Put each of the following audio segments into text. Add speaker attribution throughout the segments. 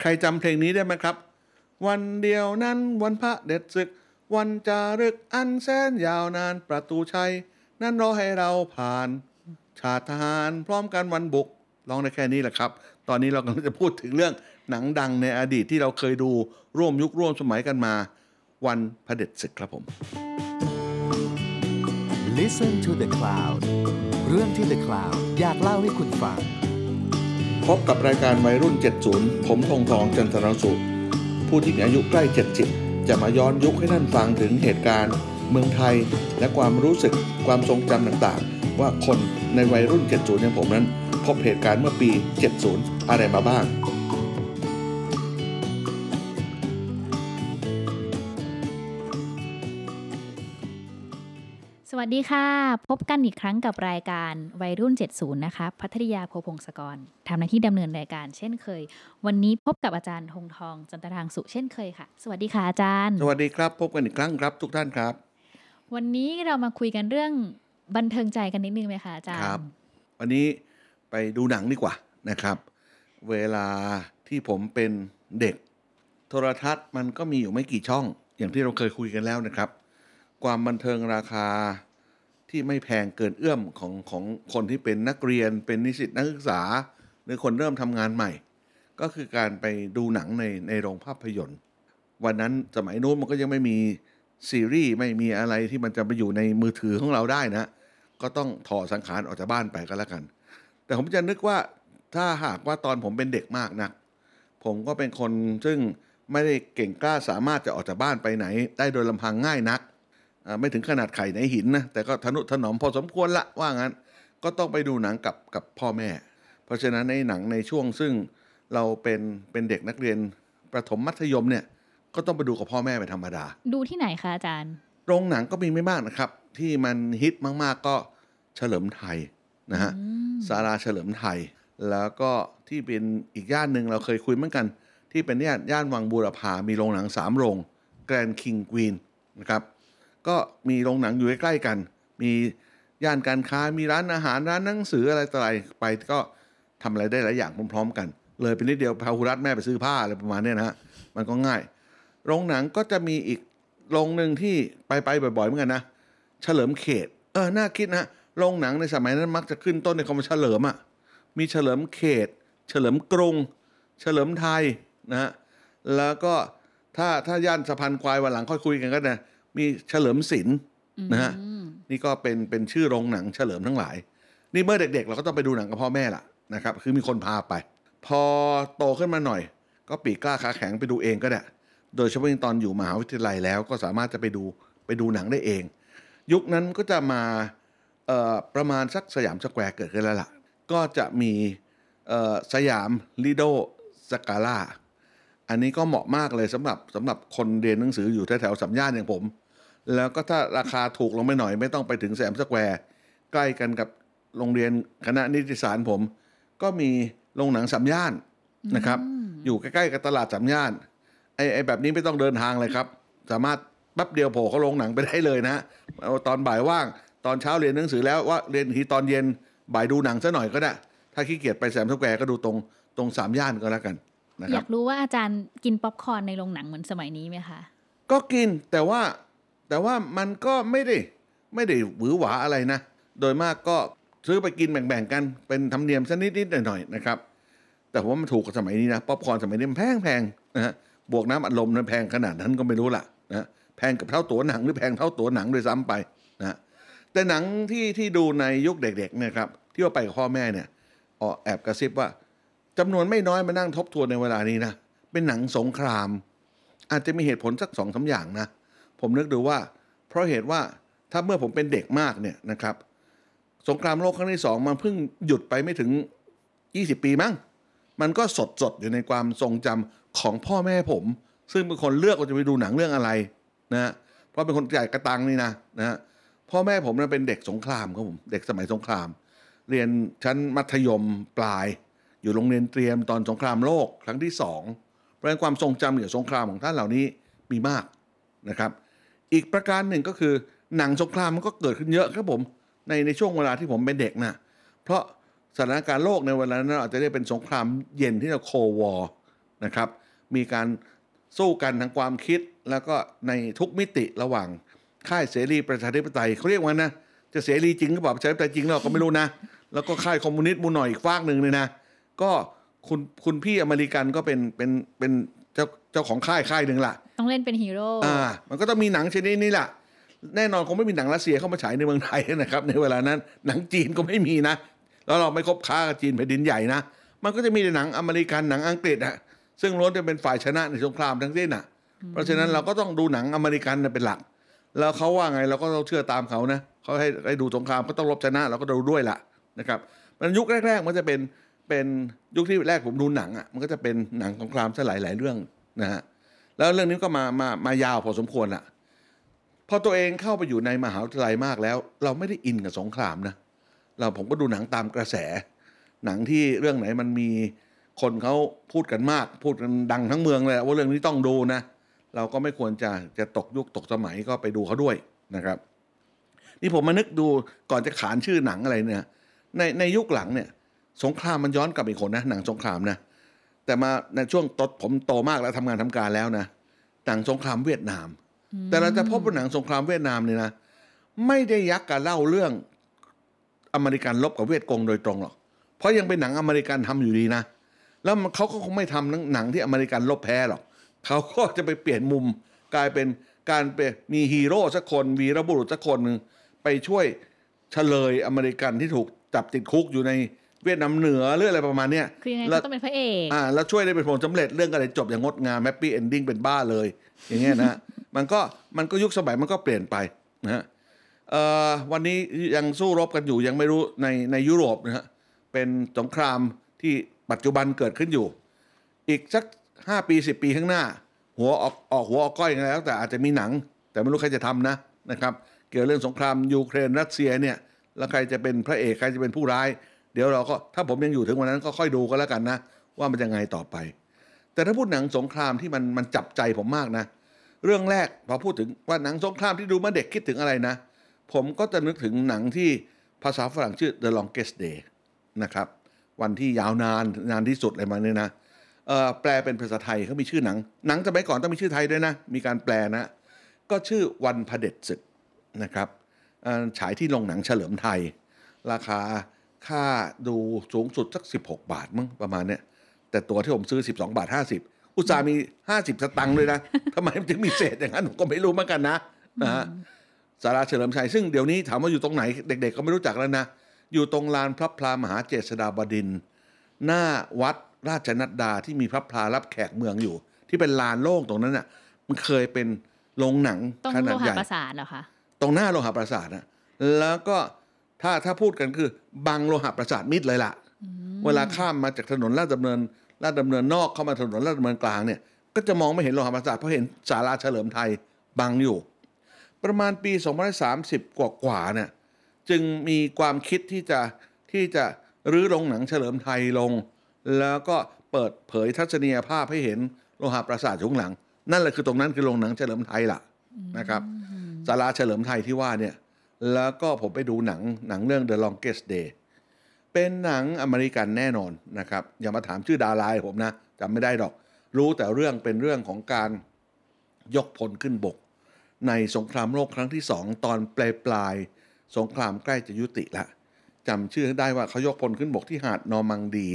Speaker 1: ใครจำเพลงนี้ได้ไหมครับ วันเดียวนั้นวันพระเด็ดศึก วันจารึกอันแสนยาวนานประตูชัย นั่นรอให้เราผ่าน ชาติทหารพร้อมกันวันบุกลองได้แค่นี้แหละครับ ตอนนี้เรากำลังจะพูดถึงเรื่องหนังดังในอดีตที่เราเคยดูร่วมยุคร่วมสมัยกันมา วันพระเด็จศึกครับผม
Speaker 2: Listen to the Cloud เรื่องที่ The Cloud อยากเล่าให้คุณฟัง
Speaker 1: พบกับรายการวัยรุ่น 70 ผมทงทองจันทรสุข ผู้ที่มีอายุใกล้ 70 จะมาย้อนยุคให้ท่านฟังถึงเหตุการณ์ เมืองไทย และความรู้สึกความทรงจำต่างๆ ว่าคนในวัยรุ่น 70 อย่างผมนั้น พบเหตุการณ์เมื่อปี 70 อะไรมาบ้าง
Speaker 3: วัสดีค่ะ พบกันอีกครั้งกับรายการวัยรุ่น 70 นะคะ พัทริยาโพพงศกรทำหน้าที่ดำเนินรายการเช่นเคย วันนี้พบกับอาจารย์ธงทอง จันตรางสุเช่นเคยค่ะ สวัสดีค่ะอาจารย์
Speaker 1: สวัสดีครับ พบกันอีกครั้งครับ ทุกท่านครับ
Speaker 3: วันนี้เรามาคุยกันเรื่องบันเทิงใจกันนิดนึงไหมคะอาจารย์
Speaker 1: ครับ วันนี้ไปดูหนังดีกว่านะครับ เวลาที่ผมเป็นเด็ก โทรทัศน์มันก็มีอยู่ไม่กี่ช่อง อย่างที่เราเคยคุยกันแล้วนะครับความบันเทิงราคา ที่ไม่แพงเกินเอื้อมของของคนที่เป็นนักเรียน เป็นนิสิตนักศึกษา หรือคนเริ่มทำงานใหม่ ก็คือการไปดูหนังในในโรงภาพยนตร์ วันนั้นสมัยนู้นมันก็ยังไม่มีซีรีส์ไม่มีอะไรที่มันจะไปอยู่ในมือถือของเราได้นะ ก็ต้องถอดสังขารออกจากบ้านไปก็แล้วกัน แต่ผมจะนึกว่าถ้าหากว่าตอนผมเป็นเด็กมากนักผมก็เป็นคนซึ่งไม่ได้เก่งกล้าสามารถจะออกจากบ้านไปไหน ได้โดยลำพังง่ายนัก ไม่ถึงขนาดไข่ในหินนะแต่ก็ทนุถนอมพอสมควรละว่างั้น ก็ต้องไปดูหนังกับกับพ่อแม่ เพราะฉะนั้นในหนังในช่วงซึ่งเราเป็นเป็นเด็กนักเรียนประถมมัธยมเนี่ยก็ต้องไปดูกับพ่อแม่เป็นธรรมดา
Speaker 3: ดูที่ไหนคะอาจารย์
Speaker 1: โรงหนังก็มีไม่มากนะครับ ที่มันฮิตมากๆก็เฉลิมไทยนะฮะ
Speaker 3: อืม
Speaker 1: ศาลาเฉลิมไทย แล้วก็ที่เป็นอีกย่านหนึ่งเราเคยคุยเหมือนกัน ที่เป็นย่านย่านวังบูรพามีโรงหนังสามโรงแกรนคิงกวีนนะครับ ก็มีโรงหนังอยู่ใกล้ๆกัน มีย่านการค้ามีร้านอาหารร้านหนังสืออะไรต่ออะไรไปก็ทำอะไรได้หลายอย่างพร้อมๆ กัน เลยเป็นนิดเดียวพาหุรัตแม่ไปซื้อผ้าอะไรประมาณนี้นะฮะมันก็ง่าย โรงหนังก็จะมีอีกโรงหนึ่งที่ไปไปบ่อยๆเหมือนกันนะเฉลิมเขต เออน่าคิดนะโรงหนังในสมัยนั้นมักจะขึ้นต้นในคำว่าเฉลิมอะ่ะมีเฉลิมเขต เฉลิมกรุง เฉลิมไทยนะฮะแล้วก็ถ้าถ้าย่านสะพานควายวันหลังค่อยคุยกันก็นะ มีเฉลิมศิลป์นะฮะ
Speaker 3: อืม
Speaker 1: นี่ก็เป็นเป็นชื่อโรงหนังเฉลิมทั้งหลาย นี่เมื่อเด็ก ๆ เราก็ต้องไปดูหนังกับพ่อแม่ล่ะนะครับ คือมีคนพาไป พอโตขึ้นมาหน่อย ก็ปีกกล้าขาแข็งไปดูเองก็ได้โดยเฉพาะยิ่งตอนอยู่มหาวิทยาลัยแล้วก็สามารถจะไปดูไปดูหนังได้เอง ยุคนั้นก็จะมาเอ่อประมาณสักสยามสแควร์เกิดขึ้นแล้วล่ะ ก็จะมีเอ่อสยามลีโดสกาล่าอันนี้ก็เหมาะมากเลยสำหรับสำหรับคนเรียนหนังสืออยู่แถวๆสามย่านอย่างผม แล้วก็ถ้าราคาถูกลงไปหน่อย ไม่ต้องไปถึงสยามสแควร์ใกล้กันกับโรงเรียนคณะนิติศาสตร์ผม ก็มีโรงหนังสามย่านนะครับ อยู่ใกล้ๆกับตลาดสามย่านไอ้ไอ้แบบนี้ไม่ต้องเดินทางเลยครับ สามารถแป๊บเดียวโผล่เข้าโรงหนังไปได้เลยนะเอาตอนบ่ายว่างตอนเช้าเรียนหนังสือแล้วว่าเรียนอีกทีตอนเย็นบ่ายดูหนังซะหน่อยก็ได้ ถ้าขี้เกียจไปสยามสแควร์ก็ดูตรงตรงสามย่านก็แล้วกันนะค
Speaker 3: อ
Speaker 1: รั
Speaker 3: ยา
Speaker 1: บ
Speaker 3: กรู้ว่าอาจารย์กินป๊อปคอร์นในโรงหนังเหมือนสมัยนี้ไหมคะ
Speaker 1: ก็กินแต่ว่า แต่ว่ามันก็ไม่ได้ไม่ได้หวือหวาอะไรนะ โดยมากก็ซื้อไปกินแบ่งๆกันเป็นธรรมเนียมสักนิดหน่อยๆนะครับ แต่ผมว่ามันถูกกับสมัยนี้นะป๊อปคอร์นสมัยนี้มันแพงแพงนะฮะบวกน้ำอัดลมนั้นแพงขนาดนั้นก็ไม่รู้ล่ะนะแพงกับเท่าตัวหนังหรือแพงเท่าตัวหนังโดวยซ้ำไปนะแต่หนังที่ที่ดูในยุคเด็กๆนี่ยครับที่ว่าไปกับพ่อแม่เนี่ยออแอบกระซิบว่าจำนวนไม่น้อยมานั่งทบทวนในเวลานี้นะเป็นหนังสงคราม อาจจะมีเหตุผลสักสองสาอย่างนะ ผมนึกดูว่า เพราะเหตุว่าถ้าเมื่อผมเป็นเด็กมากเนี่ยนะครับ สงครามโลกครั้งที่สองมันเพิ่งหยุดไปไม่ถึง 20 ปีมั้งมันก็สดสดอยู่ในความทรงจำของพ่อแม่ผม ซึ่งเป็นคนเลือกว่าจะไปดูหนังเรื่องอะไรนะเพราะเป็นคนจ่ายกระตังนี่นะนะพ่อแม่ผมนั้นเป็นเด็กสงครามครับผมเด็กสมัยสงคราม เรียนชั้นมัธยมปลาย อยู่โรงเรียนเตรียมตอนสงครามโลกครั้งที่สองเพราะฉะนั้นความทรงจำเกี่ยวกับสงครามของท่านเหล่านี้มีมากนะครับ อีกประการหนึ่งก็คือหนังสงครามมันก็เกิดขึ้นเยอะครับผมในในช่วงเวลาที่ผมเป็นเด็กนะเพราะสถานการณ์โลกในเวลานั้นอาจจะได้เป็นสงครามเย็นที่เรา Cold War นะครับ มีการสู้กันทางความคิดแล้วก็ในทุกมิติระหว่างค่ายเสรีประชาธิปไตยเขาเรียกว่านะจะเสรีจริงหรือเปล่าประชาธิปไตยจริงเราก็ไม่รู้นะ แล้วก็ค่ายคอมมิวนิสต์มูหน่อยอีกฝากหนึ่งเลยนะ ก็คุณคุณพี่อเมริกันก็เป็นเป็นเป็น เจ้าเจ้าของค่ายค่ายหนึ่งล่ะ
Speaker 3: ต้องเล่นเป็นฮีโร่
Speaker 1: อ่า มันก็ต้องมีหนังชนิดนี้แหละแน่นอนคงไม่มีหนังรัสเซียเข้ามาฉายในเมืองไทยนะครับ ในเวลานั้น หนังจีนก็ไม่มีนะ แล้วเราไม่คบค้ากับจีนแผ่นดินใหญ่นะ มันก็จะมีแต่หนังอเมริกันหนังอังกฤษอะซึ่งล้วนจะเป็นฝ่ายชนะในสงครามทั้งสิ้นอะเพราะฉะนั้นเราก็ต้องดูหนังอเมริกันน่ะเป็นหลัก แล้วเขาว่าไงเราก็ต้องเชื่อตามเขานะเขาให้ให้ดูสงครามก็ต้องรบชนะเราก็ดูด้วยล่ะนะครับมันยุคแรก ๆ มันจะเป็น เป็นยุคที่แรกผมดูหนังอะมันก็จะเป็นหนังสงครามซะหลายหลายๆเรื่องนะฮะแล้วเรื่องนี้ก็มามามายาวพอสมควรละพอตัวเองเข้าไปอยู่ในมหาวิทยาลัยมากแล้ว เราไม่ได้อินกับสงครามนะเราผมก็ดูหนังตามกระแส หนังที่เรื่องไหนมันมีคนเขาพูดกันมาก พูดกันดังทั้งเมืองเลย ว่าเรื่องนี้ต้องดูนะ เราก็ไม่ควรจะจะตกยุคตกสมัยก็ไปดูเขาด้วยนะครับ นี่ผมมานึกดูก่อนจะขานชื่อหนังอะไรเนี่ย ในในยุคหลังเนี่ย สงครามมันย้อนกลับอีกหนนะหนังสงครามนะแต่มาในช่วงตอนผมโตมากแล้วทำงานทำการแล้วนะหนังสงครามเวียดนาม แต่เราจะพบว่าหนังสงครามเวียดนามเนี่ยนะไม่ได้ยักการเล่าเรื่องอเมริกันรบกับเวียดกงโดยตรงหรอก เพราะยังเป็นหนังอเมริกันทำอยู่ดีนะ แล้วมันเขาก็คงไม่ทำหนังหนังที่อเมริกันรบแพ้หรอกเขาก็จะไปเปลี่ยนมุมกลายเป็นการไปมีฮีโร่สักคนวีรบุรุษสักคนหนึ่งไปช่วยเชลยอเมริกันที่ถูกจับติดคุกอยู่ใน เวียดนามเหนือหรืออะไรประมาณเนี้ย
Speaker 3: คือยังไง
Speaker 1: แล้ว
Speaker 3: ก็ต้องเป็นพระเอก
Speaker 1: อ่าแล้วช่วยได้เป็นผลสำเร็จเรื่องอะไรจบอย่างงดงาม happy ending เป็นบ้าเลย อย่างเงี้ยนะมันก็มันก็ยุคสมัยมันก็เปลี่ยนไปนะฮะเอ่อวันนี้ยังสู้รบกันอยู่ยังไม่รู้ในในยุโรปนะฮะเป็นสงครามที่ปัจจุบันเกิดขึ้นอยู่ อีกสักห้าปีสิบปีข้างหน้า หัวออกออกหัวออกก้อยกันแล้ว แต่อาจจะมีหนัง แต่ไม่รู้ใครจะทำนะนะครับ เกี่ยวเรื่องสงครามยูเครนรัสเซียเนี่ยแล้วใครจะเป็นพระเอกใครจะเป็นผู้ร้าย เดี๋ยวเราก็ถ้าผมยังอยู่ถึงวันนั้นก็ค่อยดูก็แล้วกันนะ ว่ามันจะไงต่อไป แต่ถ้าพูดหนังสงครามที่มันมันจับใจผมมากนะ เรื่องแรกพอพูดถึงว่าหนังสงครามที่ดูเมื่อเด็กคิดถึงอะไรนะ ผมก็จะนึกถึงหนังที่ภาษาฝรั่งชื่อ The Longest Day นะครับวันที่ยาวนานนานที่สุดอะไรมาเนี่ยนะแปลเป็นภาษาไทยเขามีชื่อหนัง หนังสมัยก่อนต้องมีชื่อไทยด้วยนะ มีการแปลนะ ก็ชื่อวันพเด็จศึกนะครับฉายที่โรงหนังเฉลิมไทย ราคา ค่าดูสูงสุดสัก 16 บาทมั้งประมาณเนี้ยแต่ตัวที่ผมซื้อ 12 บาท 50 อุตส่าห์มี 50 สตังค์เลยนะทำไมมันถึงมีเศษอย่างนั้นผมก็ไม่รู้เหมือนกันนะนะฮะสาราเฉลิมชัยซึ่งเดี๋ยวนี้ถามว่าอยู่ตรงไหน เด็ก ๆ ก็ไม่รู้จักแล้วนะ อยู่ตรงลานพระพลามหาเจษฎาบดินทร์หน้าวัดราชนัดดาที่มีพระพลารับแขกเมืองอยู่ ที่เป็นลานโล่งตรงนั้นน่ะ มันเคยเป็นโรงหนัง
Speaker 3: ต้อง
Speaker 1: ข
Speaker 3: โล
Speaker 1: นาด
Speaker 3: หะ
Speaker 1: ใหญ่
Speaker 3: ประสาทเหรอคะ
Speaker 1: ตรงหน้าโลหะประสาทนะแล้วก็ ถ้าถ้าพูดกันคือบังโลหะประสาทมิดเลยล่ะ เวลาข้ามมาจากถนนลาดดำเนินลาดดำเนินนอกเข้ามาถนนลาดดำเนินกลางเนี่ยก็จะมองไม่เห็นโลหะประสาทเพราะเห็นศาลาเฉลิมไทยบังอยู่ ประมาณปี2030 กว่ากว่าๆเนี่ยจึงมีความคิดที่จะที่จะรื้อโรงหนังเฉลิมไทยลง แล้วก็เปิดเผยทัศนียภาพให้เห็นโลหะประสาทอยู่ข้างหลัง นั่นแหละคือตรงนั้นคือโรงหนังเฉลิมไทยล่ะนะครับศาลาเฉลิมไทยที่ว่าเนี่ย แล้วก็ผมไปดูหนังหนังเรื่อง The Longest Day เป็นหนังอเมริกันแน่นอนนะครับ อย่ามาถามชื่อดาราผมนะจำไม่ได้ดอก รู้แต่เรื่องเป็นเรื่องของการยกพลขึ้นบก ในสงครามโลกครั้งที่สองตอนปลายปลายสงครามใกล้จะยุติละจำชื่อได้ว่าเขายกพลขึ้นบกที่หาดนอร์มังดี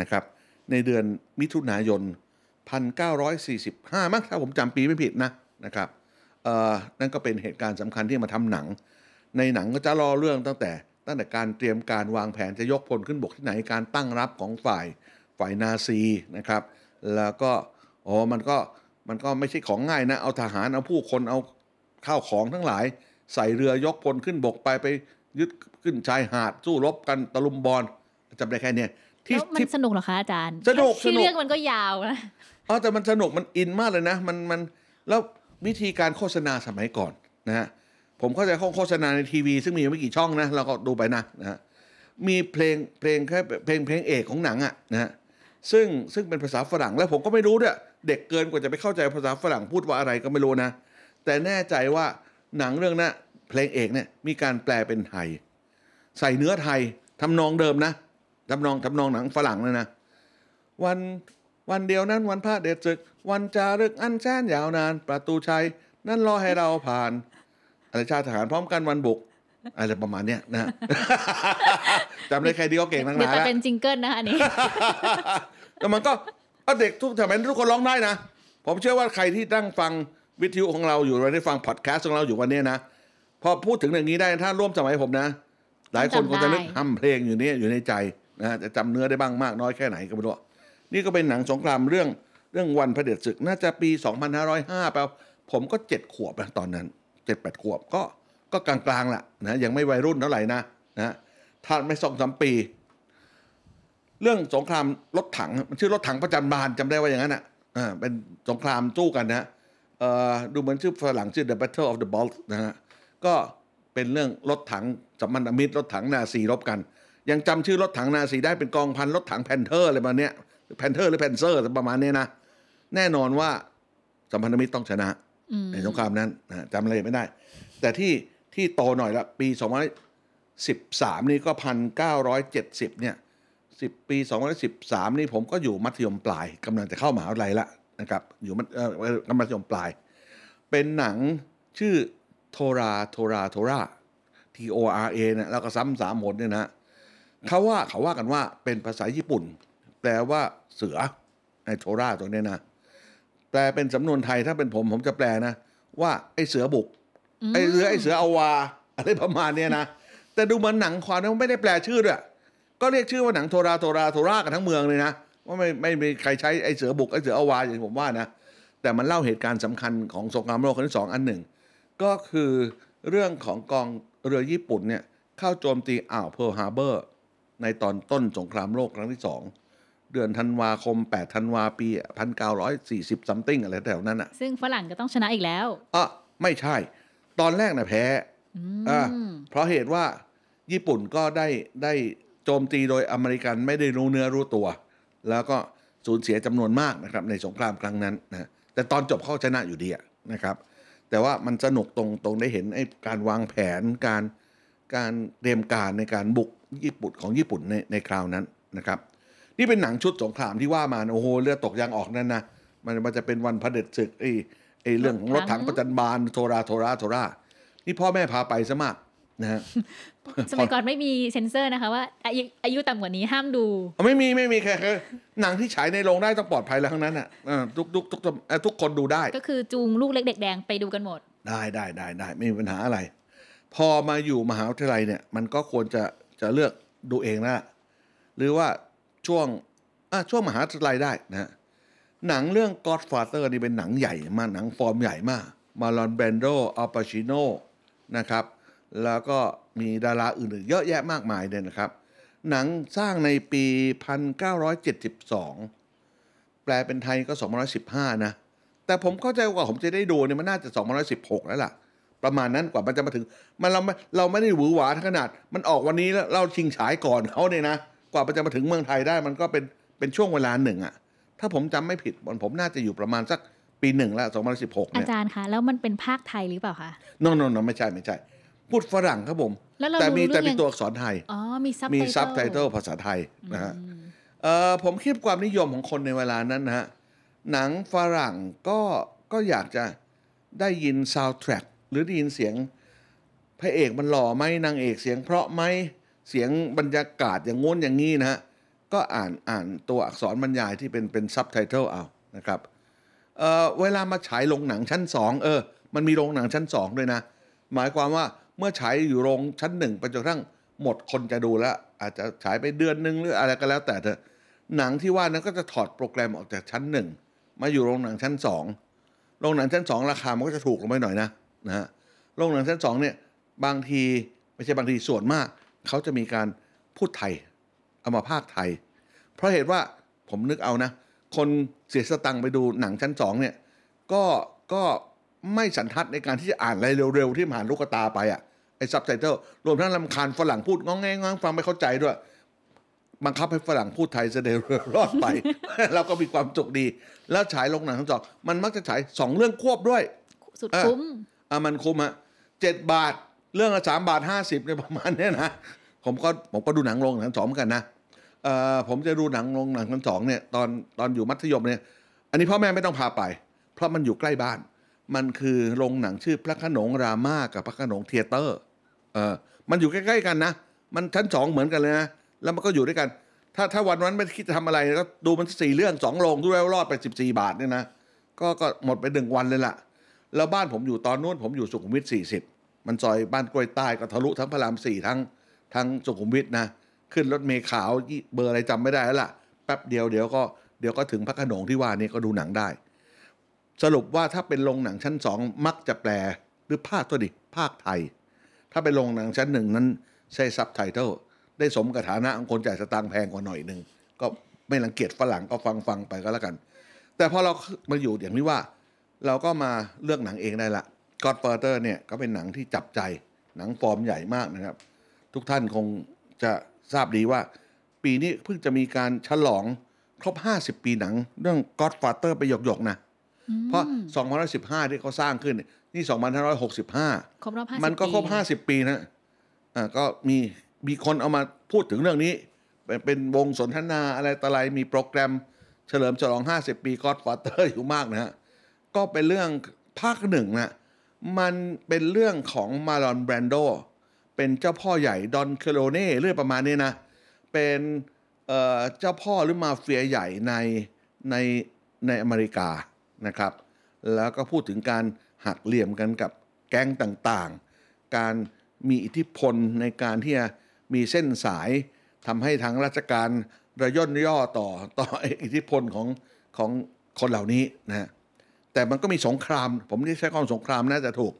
Speaker 1: นะครับ ในเดือนมิถุนายน 1945 มั้งถ้าผมจำปีไม่ผิดนะนะครับนั่นก็เป็นเหตุการณ์สำคัญที่มาทำหนัง ในหนังก็จะรอเรื่องตั้งแต่ตั้งแต่การเตรียมการวางแผนจะยกพลขึ้นบกที่ไหนการตั้งรับของฝ่ายฝ่ายนาซีนะครับ แล้วก็อ๋อมันก็มันก็ไม่ใช่ของง่ายนะ เอาทหารเอาผู้คนเอาข้าวของทั้งหลาย ใส่เรือยกพลขึ้นบกไปไปยึดขึ้นชายหาดสู้รบกันตะลุมบอลจำได้แค่เนี้ยที่
Speaker 3: แล้วมัน
Speaker 1: ที่
Speaker 3: สนุกเหรอคะอาจารย์
Speaker 1: สนุก
Speaker 3: แค่ชื่
Speaker 1: ส
Speaker 3: อ
Speaker 1: นุก
Speaker 3: เรื่องมันก็ยาวนะ
Speaker 1: อ๋อแต่มันสนุกมันอินมากเลยนะ มันมันแล้ววิธีการโฆษณาสมัยก่อนนะฮะ ผมเข้าใจโฆษณาในทีวี ซึ่งมีไม่กี่ช่องนะ เราก็ดูไปนะนะมีเพลงเพลงแค่เพลงเพลงเอกของหนังอะนะฮะซึ่งซึ่งเป็นภาษาฝรั่งแล้วผมก็ไม่รู้ด้วยเด็กเกินกว่าจะไปเข้าใจภาษาฝรั่งพูดว่าอะไรก็ไม่รู้นะ แต่แน่ใจว่าหนังเรื่องนั้นเพลงเอกเนี่ยมีการแปลเป็นไทย ใส่เนื้อไทยทำนองเดิมนะทำนองทำนองหนังฝรั่งเลยนะ วันวันเดียวนั้นวันพระเดชศึก วันจารึกอันแสนยาวนาน ประตูชัย นั่นรอให้เราผ่าน อะไรชาติทหารพร้อมกันวันบุกอะไรประมาณเนี้ยนะจำได้ใครดีก็เก่งนักห
Speaker 3: เดี๋ยว
Speaker 1: นา
Speaker 3: จะ
Speaker 1: แล้ว
Speaker 3: เป็นจิงเกิลนะคะอันนี้
Speaker 1: แต่มันก็เอาเด็กทุกสมัยนี้ทุกคนร้องได้นะ ผมเชื่อว่าใครที่นั่งฟังวิทยุของเราอยู่หรือได้ฟังพอดแคสต์ของเราอยู่วันนี้นะ พอพูดถึงอย่างนี้ได้ถ้าร่วมสมัยผมนะ หลายคนคงจะนึก
Speaker 3: จำได้
Speaker 1: ห้ำเพลงอยู่เนี่ยอยู่ในใจนะจะจำเนื้อได้บ้างมากน้อยแค่ไหนก็ไม่รู้ นี่ก็เป็นหนังสงครามเรื่องเรื่องวันพระเผด็จศึกน่าจะปี 2505แปลว่าผมก็เจ็ดขวบนะตอนนั้นเจ็ดแปดขวบก็ก็กลางๆแหละนะยังไม่วัยรุ่นเท่าไหร่นะนะถ้าไม่สองสามปี เรื่องสงครามรถถังมันชื่อรถถังประจันบานจำได้ว่าอย่างนั้นอะอ่าเป็นสงครามสู้กันนะเอ่อดูเหมือนชื่อฝรั่งชื่อ The Battle of the Bulge นะฮะก็เป็นเรื่องรถถังสัมพันธมิตรรถถังนาซีรบกัน ยังจำชื่อรถถังนาซีได้เป็นกองพันรถถัง Panther อะไรประมาณเนี้ย Panther หรือ Panzer ประมาณเนี้ยนะแน่นอนว่าสัมพันธมิตรต้องชนะ ในสงครามนั้นจำอะไรไม่ได้ แต่ที่ที่โตหน่อยละปี2013 นี่ก็1970เจ็ดสิบเนี่ย10ปี2013 นี่ผมก็อยู่มัธยมปลายกำลังจะเข้ามหาวิทยาลัยละนะครับอยู่มัธมัธยมปลาย เป็นหนังชื่อโทราโทราโทรา T O R A เนี่ยแล้วก็ซ้ำสามหนเนี่ยนะเขาว่าเขาว่ากันว่าเป็นภาษาญี่ปุ่น แปลว่าเสือไอโทราตรงนี้นะ แปลเป็นสำนวนไทยถ้าเป็นผมผมจะแปลนะ ว่าไอ้เสือบุก ไอ้เสือไอ้เสือเอาวา อะไรประมาณเนี้ยนะ แต่ดูเหมือนหนังความนั้นไม่ได้แปลชื่อด้วยก็เรียกชื่อว่าหนังโทราโทราโทรากันทั้งเมืองเลยนะว่าไม่ไม่มีใครใช้ไอ้เสือบุกไอ้เสือเอาวาอย่างที่ผมว่านะแต่มันเล่าเหตุการณ์สำคัญของสงครามโลกครั้งที่สองอันหนึ่ง ก็คือเรื่องของกองเรือญี่ปุ่นเนี่ยเข้าโจมตีอ่าวเพิร์ลฮาร์เบอร์ในตอนต้นสงครามโลกครั้งที่สอง เดือนธันวาคม 8 ธันวาปี 1940 something อะไรแถวนั้นอะ
Speaker 3: ซึ่งฝรั่งก็ต้องชนะอีกแล้ว
Speaker 1: อะไม่ใช่ ตอนแรกนะแพ้
Speaker 3: อื
Speaker 1: อะ
Speaker 3: ม
Speaker 1: เพราะเหตุว่าญี่ปุ่นก็ได้ได้โจมตีโดยอเมริกันไม่ได้รู้เนื้อรู้ตัว แล้วก็สูญเสียจำนวนมากนะครับ ในสงครามครั้งนั้นนะแต่ตอนจบเขาชนะอยู่ดีอะนะครับ แต่ว่ามันสนุกตรงตรงได้เห็นไอ้การวางแผนการการเตรียมการในการบุกญี่ปุ่นของญี่ปุ่นในในคราวนั้นนะครับ นี่เป็นหนังชุดสงครามที่ว่ามานะโอ้โหเลือดตกยางออกนั่นนะมันมันจะเป็นวันพระเด็จศึกไอ้ไอ้เรื่องของรถถังประจันบานโทราโทราโทรานี่พ่อแม่พาไปซะมากนะฮะ
Speaker 3: สมัยก่อนไม่มีเซ็นเซอร์นะคะว่าอายุอายุต่ำกว่านี้ห้ามดู
Speaker 1: ไม่มีไม่มีแค่แค่หนังที่ฉายในโรงได้ต้องปลอดภัยแล้วทั้งนั้นอะเออทุกทุกทุกเอ่อทุกคนดูได้
Speaker 3: ก็คือจูงลูกเล็กเด็กแดงไปดูกันหมด
Speaker 1: ได้ได้ได้ได้ไม่มีปัญหาอะไร พอมาอยู่มหาวิทยาลัยเนี่ย มันก็ควรจะจะเลือกดูเองแล้วล่ะหรือว่า ช่วงอะช่วงมหาวิทยาลัยได้นะฮะหนังเรื่อง Godfather นี่เป็นหนังใหญ่มากหนังฟอร์มใหญ่มาก มาลอนแบนโดอัลปาชิโนนะครับ แล้วก็มีดาราอื่นๆ เยอะแยะมากมายเลยนะครับ หนังสร้างในปี 1972 แปลเป็นไทยก็ 215 นะ แต่ผมเข้าใจว่าผมจะได้ดูเนี่ยมันน่าจะ 216 แล้วล่ะ ประมาณนั้นกว่ามันจะมาถึง มันเราไม่เราไม่ได้หวือหวาขนาด มันออกวันนี้แล้วเราชิงฉายก่อนเขาเนี่ยนะ กว่ามันจะมาถึงเมืองไทยได้มันก็เป็นเป็นช่วงเวลาหนึ่งอะถ้าผมจำไม่ผิดมันผมน่าจะอยู่ประมาณสักปีหนึ่งแล้ว2016
Speaker 3: อา
Speaker 1: เนี่ย
Speaker 3: จารย์คะแล้วมันเป็นภาคไทยหรือเปล่าคะ
Speaker 1: โนโนโนไม่ใช่ไม่ใช่ พูดฝรั่งครับผม
Speaker 3: แล้วเรา
Speaker 1: แต่มี
Speaker 3: รู้
Speaker 1: แต่
Speaker 3: เรื่
Speaker 1: มี
Speaker 3: อง
Speaker 1: ตัวอักษรไทย
Speaker 3: อ๋อมีซับ
Speaker 1: มีซับไตเติลภาษาไทยนะฮะเอ่อผมคิดความนิยมของคนในเวลานั้นนะฮะหนังฝรั่งก็ก็อยากจะได้ยินซาว n d ท r ร็กหรือได้ยินเสียงพระเอกมันหล่อไหมนางเอกเสียงเพราะไหม เสียงบรรยากาศอย่างง้นอย่างนี้นะฮะก็อ่านอ่านตัวอักษรบรรยายที่เป็นเป็นซับไตเติลเอานะครับเออเวลามาฉายโรงหนังชั้นสองเออมันมีโรงหนังชั้นสองด้วยนะ หมายความว่าเมื่อฉายอยู่โรงชั้นหนึ่งไปจนกระทั่งหมดคนจะดูแล้ว อาจจะฉายไปเดือนหนึงหรืออะไรก็แล้วแต่เถอะหนังที่ว่านั้นก็จะถอดโปรแกรมออกจากชั้นหนึ่งมาอยู่โรงหนังชั้นสองโรงหนังชั้นสองราคามันก็จะถูกลงไปหน่อยนะนะฮะโรงหนังชั้นสองเนี่ยบางทีไม่ใช่บางทีส่วนมาก เขาจะมีการพูดไทย เอามาภาคไทย เพราะเหตุว่าผมนึกเอานะ คนเสียสตังค์ไปดูหนังชั้นสองเนี่ย ก็ก็ไม่สันทัดในการที่จะอ่านอะไรเร็วๆ ที่ผ่านลูกตาไปอะไอ้ซับไตเติลรวมทั้งลำคาญฝรั่งพูดงองแงงองฟังไม่เข้าใจด้วย บังคับให้ฝรั่งพูดไทยจะได้รอดไป เราก็มีความสุขดี แล้วฉายลงหนังทั้งสองมันมักจะฉายสองเรื่องควบด้วย
Speaker 3: สุด
Speaker 1: เออ
Speaker 3: คุ้ม
Speaker 1: อะมันคุ้มฮะเจ็ดบาท เรื่องสามบาทห้าสิบเนี่ยประมาณเนี้ยนะผมก็ผมก็ดูหนังโรงหนังสองเหมือนกันนะเอ่อผมจะดูหนังโรงหนังชั้นสองเนี่ยตอนตอนอยู่มัธยมเนี่ย อันนี้พ่อแม่ไม่ต้องพาไป เพราะมันอยู่ใกล้บ้าน มันคือโรงหนังชื่อพระขนงรามากับพระขนงเทเตอร์เออมันอยู่ใกล้ๆกันนะ มันชั้นสองเหมือนกันเลยนะ แล้วมันก็อยู่ด้วยกัน ถ้าถ้าวันนั้นไม่คิดจะทำอะไรก็ดูมันสี่เรื่องสองโรงดูแล้วรอดไปสิบสี่บาทเนี่ยนะก็ก็หมดไปหนึ่งวันเลยล่ะ แล้วบ้านผมอยู่ตอนนู้นผมอยู่สุขุมวิทสี่สิบ มันซอยบ้านกล้วยใต้ก็ทะลุทั้งพระรามสี่ทั้งทั้งสุขุมวิทนะ ขึ้นรถเมล์ขาวยี่เบอร์อะไรจำไม่ได้แล้วล่ะ แป๊บเดียวเดี๋ยวก็เดี๋ยวก็ถึงพระโขนงที่ว่านี่ก็ดูหนังได้ สรุปว่าถ้าเป็นโรงหนังชั้นสองมักจะแปลหรือภาคตัวดิภาคไทย ถ้าเป็นโรงหนังชั้นหนึ่งนั้นใช้ซับไตเติลได้สมกับฐานะของคนจ่ายสตางค์แพงกว่าหน่อยหนึ่งก็ไม่รังเกียจฝรั่งก็ฟังฟังไปก็แล้วกัน แต่พอเรามาอยู่อย่างนี้ว่า เราก็มาเลือกหนังเองได้ละ Godfather เนี่ยก็เป็นหนังที่จับใจหนังฟอร์มใหญ่มากนะครับ ทุกท่านคงจะทราบดีว่า ปีนี้เพิ่งจะมีการฉลองครบ 50 ปีหนัง เรื่อง Godfather ไปหยกๆนะ เพราะ2515 ที่เขาสร้างขึ้นเนี่ยนี่ 2565
Speaker 3: ครบรอบ50
Speaker 1: มันก็ครบ
Speaker 3: ปี
Speaker 1: ห้าสิบปีนะอ่าก็มีมีคนเอามาพูดถึงเรื่องนี้เป็นเป็นวงสนทนาอะไรต่ออะไรมีโปรแกรมเฉลิมฉลอง 50 ปี Godfather อยู่มากนะฮะก็เป็นเรื่องภาคหนึ่งนะ มันเป็นเรื่องของมาลอนแบรนโดเป็นเจ้าพ่อใหญ่ดอนเคโลเน่เรื่องประมาณนี้นะ เป็นเอ่อเจ้าพ่อหรือมาเฟียใหญ่ในในในอเมริกานะครับ แล้วก็พูดถึงการหักเหลี่ยมกันกับแก๊งต่างๆ การมีอิทธิพลในการที่จะมีเส้นสายทำให้ทางราชการระย่นย่อต่อต่ออิทธิพลของของคนเหล่านี้นะฮะ แต่มันก็มีสงคราม ผมที่ใช้คำว่าสงครามน่าจะถูก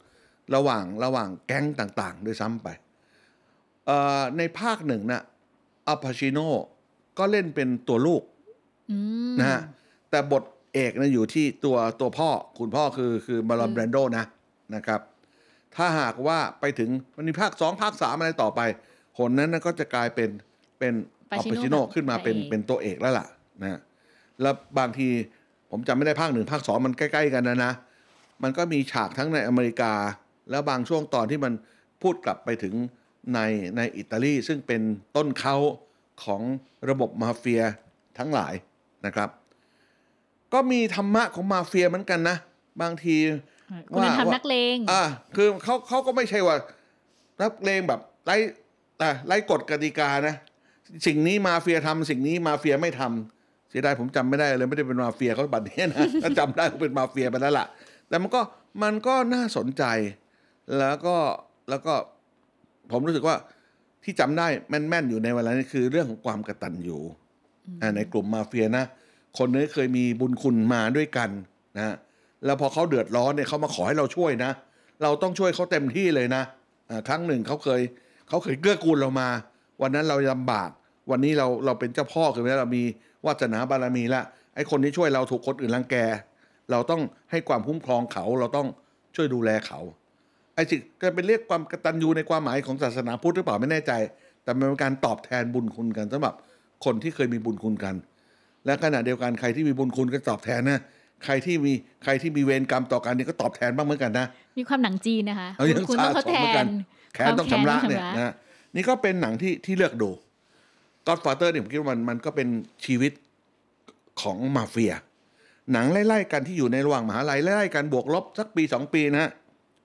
Speaker 1: ระหว่างระหว่างแก๊งต่างๆ ด้วยซ้ำไปเอ่อในภาคหนึ่งนะอัลปาชิโนก็เล่นเป็นตัวลูก
Speaker 3: อืม
Speaker 1: นะฮะแต่บทเอกนะอยู่ที่ตัวตัวพ่อคุณพ่อคือคือมาลอน
Speaker 3: คือ
Speaker 1: แบรนโดนะนะครับ ถ้าหากว่าไปถึงมันมีภาคสองภาคสามอะไรต่อไปหนนั้นนะก็จะกลายเป็นเป็นอัลปาชิโนขึ้นมาเป็นเป็นตัวเอกแล้วล่ะนะฮะแล้วบางที ผมจำไม่ได้ภาคหนึ่งภาคสองมันใกล้ ๆ กันนะนะ มันก็มีฉากทั้งในอเมริกา แล้วบางช่วงตอนที่มันพูดกลับไปถึงในในอิตาลีซึ่งเป็นต้นเขาของระบบมาเฟียทั้งหลายนะครับ ก็มีธรรมะของมาเฟียเหมือนกันนะ บางที
Speaker 3: คุณธรรมนักเลง
Speaker 1: อ่าคือเขาเขาก็ไม่ใช่ว่า นักเลงแบบไร้อ่าไร้กฎกติกานะ สิ่งนี้มาเฟียทำสิ่งนี้มาเฟียไม่ทำ เสียดายผมจำไม่ได้เลยไม่ได้เป็นมาเฟียเขาบัดนี้นะถ้าจำได้ก็เป็นมาเฟียไปแล้วล่ะ แต่มันก็มันก็น่าสนใจ แล้วก็แล้วก็ผมรู้สึกว่าที่จำได้แม่นๆอยู่ในเวลานี้คือเรื่องของความกตัญญูอ่าในกลุ่มมาเฟียนะ คนนี้เคยมีบุญคุณมาด้วยกันนะแล้วพอเขาเดือดร้อนเนี่ยเขามาขอให้เราช่วยนะ เราต้องช่วยเขาเต็มที่เลยนะอ่าครั้งหนึ่งเขาเคยเขาเคยเกื้อกูลเรามา วันนั้นเราลำบาก วันนี้เราเราเป็นเจ้าพ่อคือเรามีวาสนาบารมีแล้วไอ้คนที่ช่วยเราถูกคนอื่นรังแก เราต้องให้ความคุ้มครองเขาเราต้องช่วยดูแลเขาไอ้สิจะเป็นเรียกความกตัญญูในความหมายของศาสนาพุทธหรือเปล่าไม่แน่ใจ แต่มันเป็นการตอบแทนบุญคุณกันสำหรับคนที่เคยมีบุญคุณกัน และขณะเดียวกันใครที่มีบุญคุณก็ตอบแทนนะใครที่มีใครที่มีเวรกรรมต่อกันนี่ก็ตอบแทนบ้างเหมือนกันนะ
Speaker 3: มีความหนังจีนนะคะ
Speaker 1: เอายัง
Speaker 3: คุณ
Speaker 1: สะ
Speaker 3: ต้องทด
Speaker 1: สม
Speaker 3: แท
Speaker 1: เหมือนกันนแค้นต้องชำระ
Speaker 3: ความแค้นต้องชำระ
Speaker 1: เนี่ยนะนี่ก็เป็นหนังที่ที่เลือกดู Godfather เนี่ยผมคิดว่ามันมันก็เป็นชีวิตของมาเฟีย หนังไล่ๆกันที่อยู่ในระหว่างมหาลัยไล่ๆกันบวกลบสักปีสองปีนะฮะ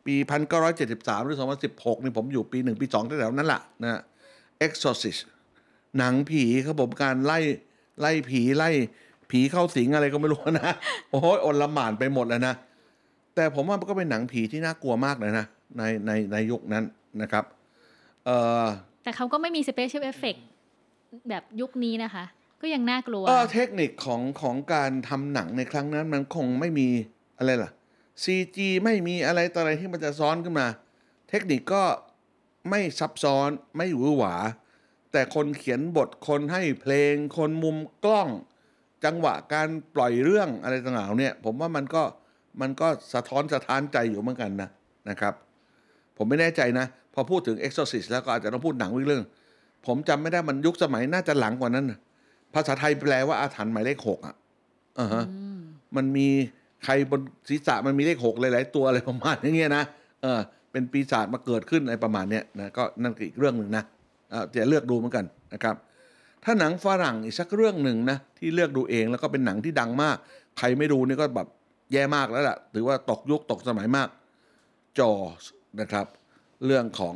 Speaker 1: ปีพันเก้าร้อยเจ็ดสิบสามหรือสองพันสิบหกนี่ผมอยู่ปีหนึ่งปีสองแถวๆนั้นแหละนะ Exorcist หนังผีครับผมการไล่ไล่ผีไล่ผีเข้าสิงอะไรก็ไม่รู้นะโอ้ยอนละหมานไปหมดแล้วนะ แต่ผมว่ามันก็เป็นหนังผีที่น่ากลัวมากเลยนะในในในยุคนั้นนะครับเอ่อ
Speaker 3: แต่เขาก็ไม่มี special effect แบบยุคนี้นะคะ ก็ยังน่ากลัว
Speaker 1: เออเทคนิคของของการทำหนังในครั้งนั้นมันคงไม่มีอะไรล่ะ CG ไม่มีอะไรต่ออะไรที่มันจะซ้อนขึ้นมา เทคนิคก็ไม่ซับซ้อนไม่หวือหวา แต่คนเขียนบทคนให้เพลง คนมุมกล้อง จังหวะการปล่อยเรื่องอะไรต่างๆเนี่ย ผมว่ามันก็มันก็สะท้อนสะท้านใจอยู่เหมือนกันนะนะครับ ผมไม่แน่ใจนะ พอพูดถึง Exorcist แล้วก็อาจจะต้องพูดหนังอีกเรื่อง ผมจำไม่ได้มันยุคสมัยน่าจะหลังกว่านั้นภาษาไทยแปลว่าอาถรรพ์หมายเลขหกอะอ่าฮะมันมีใครบนศีรษะมันมีเลขหกหลายๆตัวอะไรประมาณอย่างเงี้ยนะเออเป็นปีศาจมาเกิดขึ้นอะไรประมาณเนี้ยนะก็นั่นก็อีกเรื่องหนึ่งนะเออจะเลือกดูเหมือนกันนะครับ ถ้าหนังฝรั่งอีกสักเรื่องหนึ่งนะที่เลือกดูเองแล้วก็เป็นหนังที่ดังมาก ใครไม่ดูนี่ก็แบบแย่มากแล้วล่ะถือว่าตกยุคตกสมัยมากจอนะครับ เรื่องของ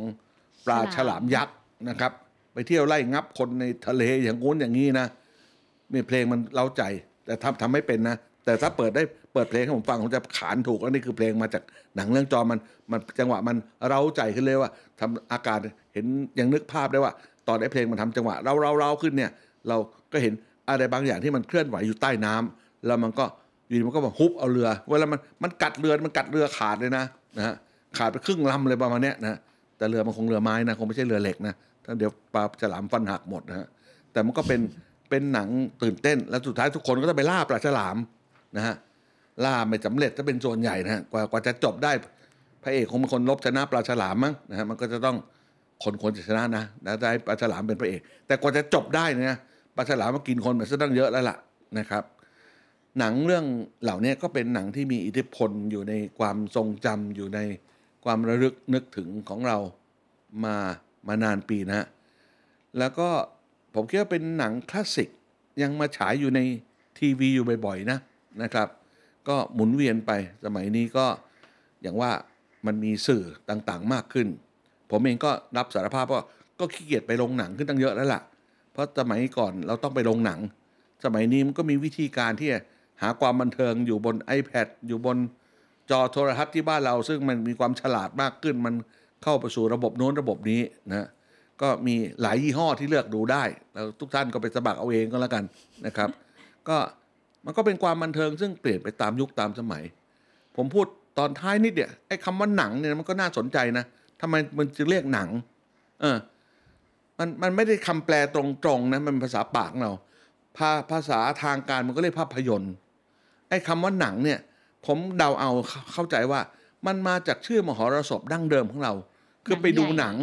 Speaker 1: ปลาฉลา
Speaker 3: ม
Speaker 1: ยักษ์นะครับ เที่ยวไล่งับคนในทะเลอย่างงู้นอย่างนี้นะมีเพลงมันเล้าใจ แต่ทำทำไม่เป็นนะ แต่ถ้าเปิดได้เปิดเพลงให้ผมฟังผมจะขานถูกแล้วนี่คือเพลงมาจากหนังเรื่องจอมันมันจังหวะมันเร้าใจขึ้นเลยว่าทำอากาศเห็นยังนึกภาพได้ว่า ตอนไอ้เพลงมันทำจังหวะเราเราเราขึ้นเนี่ย เราก็เห็นอะไรบางอย่างที่มันเคลื่อนไหวอยู่ใต้น้ำแล้วมันก็อยู่มันก็มาฮุบเอาเรือ เวลามันมันกัดเรือมันกัดเรือขาดเลยนะนะฮะขาดไปครึ่งลำเลยประมาณเนี้ยนะแต่เรือมันคงเรือไม้นะคงไม่ใช่เรือเหล็กนะ เดี๋ยวปลาฉลามฟันหักหมดนะฮะแต่มันก็เป็นเป็นหนังตื่นเต้น แล้วสุดท้ายทุกคนก็ต้องไปล่าปลาฉลามนะฮะล่าไม่สำเร็จถ้าเป็นส่วนใหญ่นะฮะกว่ากว่าจะจบได้พระเอกคงเป็นคนลบชนะปลาฉลามมั้งนะฮะมันก็จะต้องคนคนจะชนะนะแล้วได้ปลาฉลามเป็นพระเอก แต่กว่าจะจบได้เนยนะปลาฉลามมากินคนมันซะตั้งเยอะแล้วล่ะนะครับ หนังเรื่องเหล่านี้ก็เป็นหนังที่มีอิทธิพลอยู่ในความทรงจำอยู่ในความระลึกนึกถึงของเรามา มานานปีนะ แล้วก็ผมคิดว่าเป็นหนังคลาสสิกยังมาฉายอยู่ในทีวีอยู่บ่อยๆนะนะครับ ก็หมุนเวียนไปสมัยนี้ก็อย่างว่ามันมีสื่อต่างๆมากขึ้น ผมเองก็รับสารภาพว่าก็ขี้เกียจไปโรงหนังขึ้นตั้งเยอะแล้วล่ะ เพราะสมัยก่อนเราต้องไปโรงหนัง สมัยนี้มันก็มีวิธีการที่จะหาความบันเทิงอยู่บน iPad อยู่บนจอโทรทัศน์ที่บ้านเรา ซึ่งมันมีความฉลาดมากขึ้นมัน เข้าไปสู่ระบบโน้นระบบนี้นะก็มีหลายยี่ห้อที่เลือกดูได้แล้วทุกท่านก็ไปสมัครเอาเองก็แล้วกันนะครับ ก็มันก็เป็นความบันเทิงซึ่งเปลี่ยนไปตามยุคตามสมัย ผมพูดตอนท้ายนิดเดียวไอ้คำว่าหนังเนี่ยมันก็น่าสนใจนะทำไมมันจะเรียกหนัง เออ มันมันไม่ได้คำแปลตรงๆนะมันภาษาปากเราภาภาษาทางการมันก็เรียกภาพยนตร์ไอ้คำว่าหนังเนี่ย ผมเดาเอาเข้าใจว่า มันมาจากชื่อมหรสพดั้งเดิมของเรา คือไปดูหนัง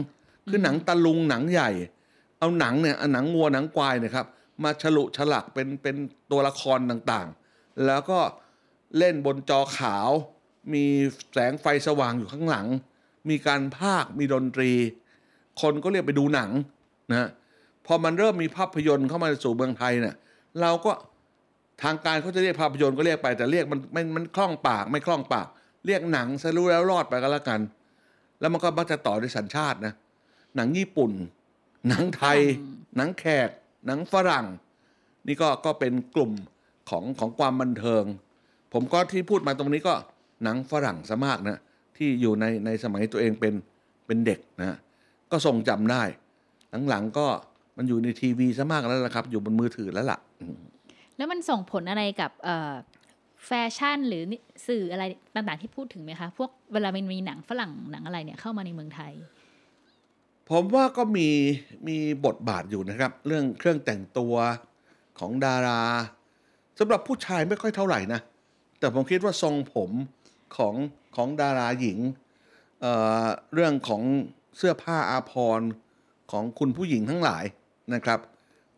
Speaker 1: คือหนังตะลุงหนังใหญ่ เอาหนังเนี่ยเอาหนังวัวหนังควายเนะครับ มาฉลุฉลักเป็นเป็นตัวละครต่างๆ แล้วก็เล่นบนจอขาว มีแสงไฟสว่างอยู่ข้างหลัง มีการพากย์มีดนตรี คนก็เรียกไปดูหนังนะฮะพอมันเริ่มมีภาพยนตร์เข้ามาสู่เมืองไทยเนี่ยเราก็ทางการเขาจะเรียกภาพยนตร์ก็เรียกไปแต่เรียกมันมันมันคล่องปากไม่คล่องปาก เรียกหนังซะรู้แล้วรอดไปก็แล้วกัน แล้วมันก็มักจะต่อด้วยสัญชาตินะ หนังญี่ปุ่น หนังไทย หนังแขก หนังฝรั่ง นี่ก็ก็เป็นกลุ่มของของความบันเทิง ผมก็ที่พูดมาตรงนี้ก็หนังฝรั่งซะมากนะที่อยู่ในในสมัยตัวเองเป็นเป็นเด็กนะก็ทรงจำได้ หลังๆก็มันอยู่ในทีวีซะมากแล้วล่ะครับ อยู่บนมือถือแล้วล่ะอืม
Speaker 3: แล้วมันส่งผลอะไรกับเอ่อ แฟชั่นหรือสื่ออะไรต่างๆที่พูดถึงไหมคะ พวกเวลามันมีหนังฝรั่งหนังอะไรเนี่ยเข้ามาในเมืองไทย
Speaker 1: ผมว่าก็มีมีบทบาทอยู่นะครับ เรื่องเครื่องแต่งตัวของดาราสำหรับผู้ชายไม่ค่อยเท่าไหร่นะ แต่ผมคิดว่าทรงผมของของดาราหญิงเเรื่องของเสื้อผ้าอาภรณ์ของคุณผู้หญิงทั้งหลายนะครับ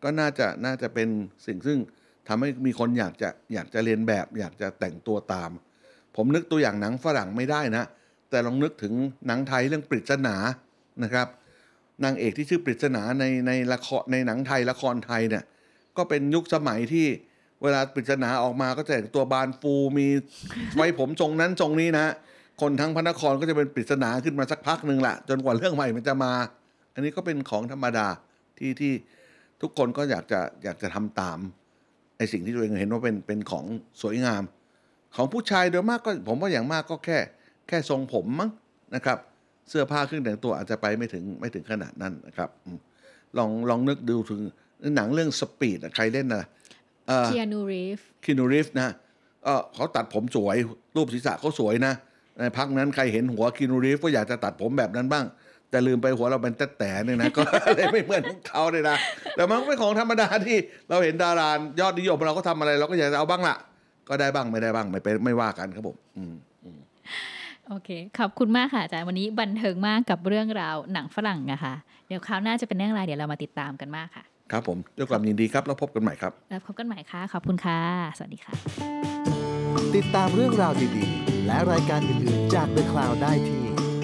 Speaker 1: ก็น่าจะน่าจะเป็นสิ่งซึ่ง ทำให้มีคนอยากจะอยากจะเรียนแบบ อยากจะแต่งตัวตาม ผมนึกตัวอย่างหนังฝรั่งไม่ได้นะ แต่ลองนึกถึงหนังไทยเรื่องปริศนานะครับนางเอกที่ชื่อปริศนาในในละครในหนังไทยละครไทยเนี่ยก็เป็นยุคสมัยที่เวลาปริศนาออกมาก็จะแต่งตัวบานฟูมีไว้ผมทรงนั้นทรงนี้นะ คนทั้งพระนครก็จะเป็นปริศนาขึ้นมาสักพักหนึ่งละจนกว่าเรื่องใหม่มันจะมา อันนี้ก็เป็นของธรรมดาที่ที่ทุกคนก็อยากจะอยากจะทำตาม ไอสิ่งที่ตัวเองเห็นว่าเป็นเป็นของสวยงาม ของผู้ชายโดยมากก็ผมว่าอย่างมากก็แค่ แค่ทรงผมมั้งนะครับ เสื้อผ้าเครื่องแต่งตัวอาจจะไปไม่ถึงไม่ถึงขนาดนั้นนะครับอืมลองลองนึกดูถึงหนังเรื่องสปีดใครเล่นนะเอ่อ
Speaker 3: เคียนูรีฟ
Speaker 1: คินูริฟนะเออเขาตัดผมสวย รูปศีรษะเขาสวยนะในพักนั้นใครเห็นหัวคินูริฟก็อยากจะตัดผมแบบนั้นบ้าง แต่ลืมไปหัวเราเป็นแต่แต่เนี่ยนะก็เลยไม่เหมือนของเขาเลยนะแต่มันก็เป็นของธรรมดาที่เราเห็นดารายอดนิยมเราก็ทำอะไรเราก็อยากจะเอาบ้างละก็ได้บ้างไม่ได้บ้างไม่เป็นไม่ว่ากันครับผมอืม
Speaker 3: โอเค ขอบคุณมากค่ะอาจารย์วันนี้บันเทิงมากกับเรื่องราวหนังฝรั่งอะค่ะ เดี๋ยวคราวหน้าจะเป็นเรื่องอะไรเดี๋ยวเรามาติดตามกันมากค่ะ
Speaker 1: ครับผมด้วยความยินดีครับแล้วพบกันใหม่ครับ
Speaker 3: แล้วพบกันใหม่ค่ะ ขอบคุณค่ะ สวัสดีค่ะ
Speaker 2: ติดตามเรื่องราวดีๆ และรายการอื่นๆจาก The Cloud ได้ที่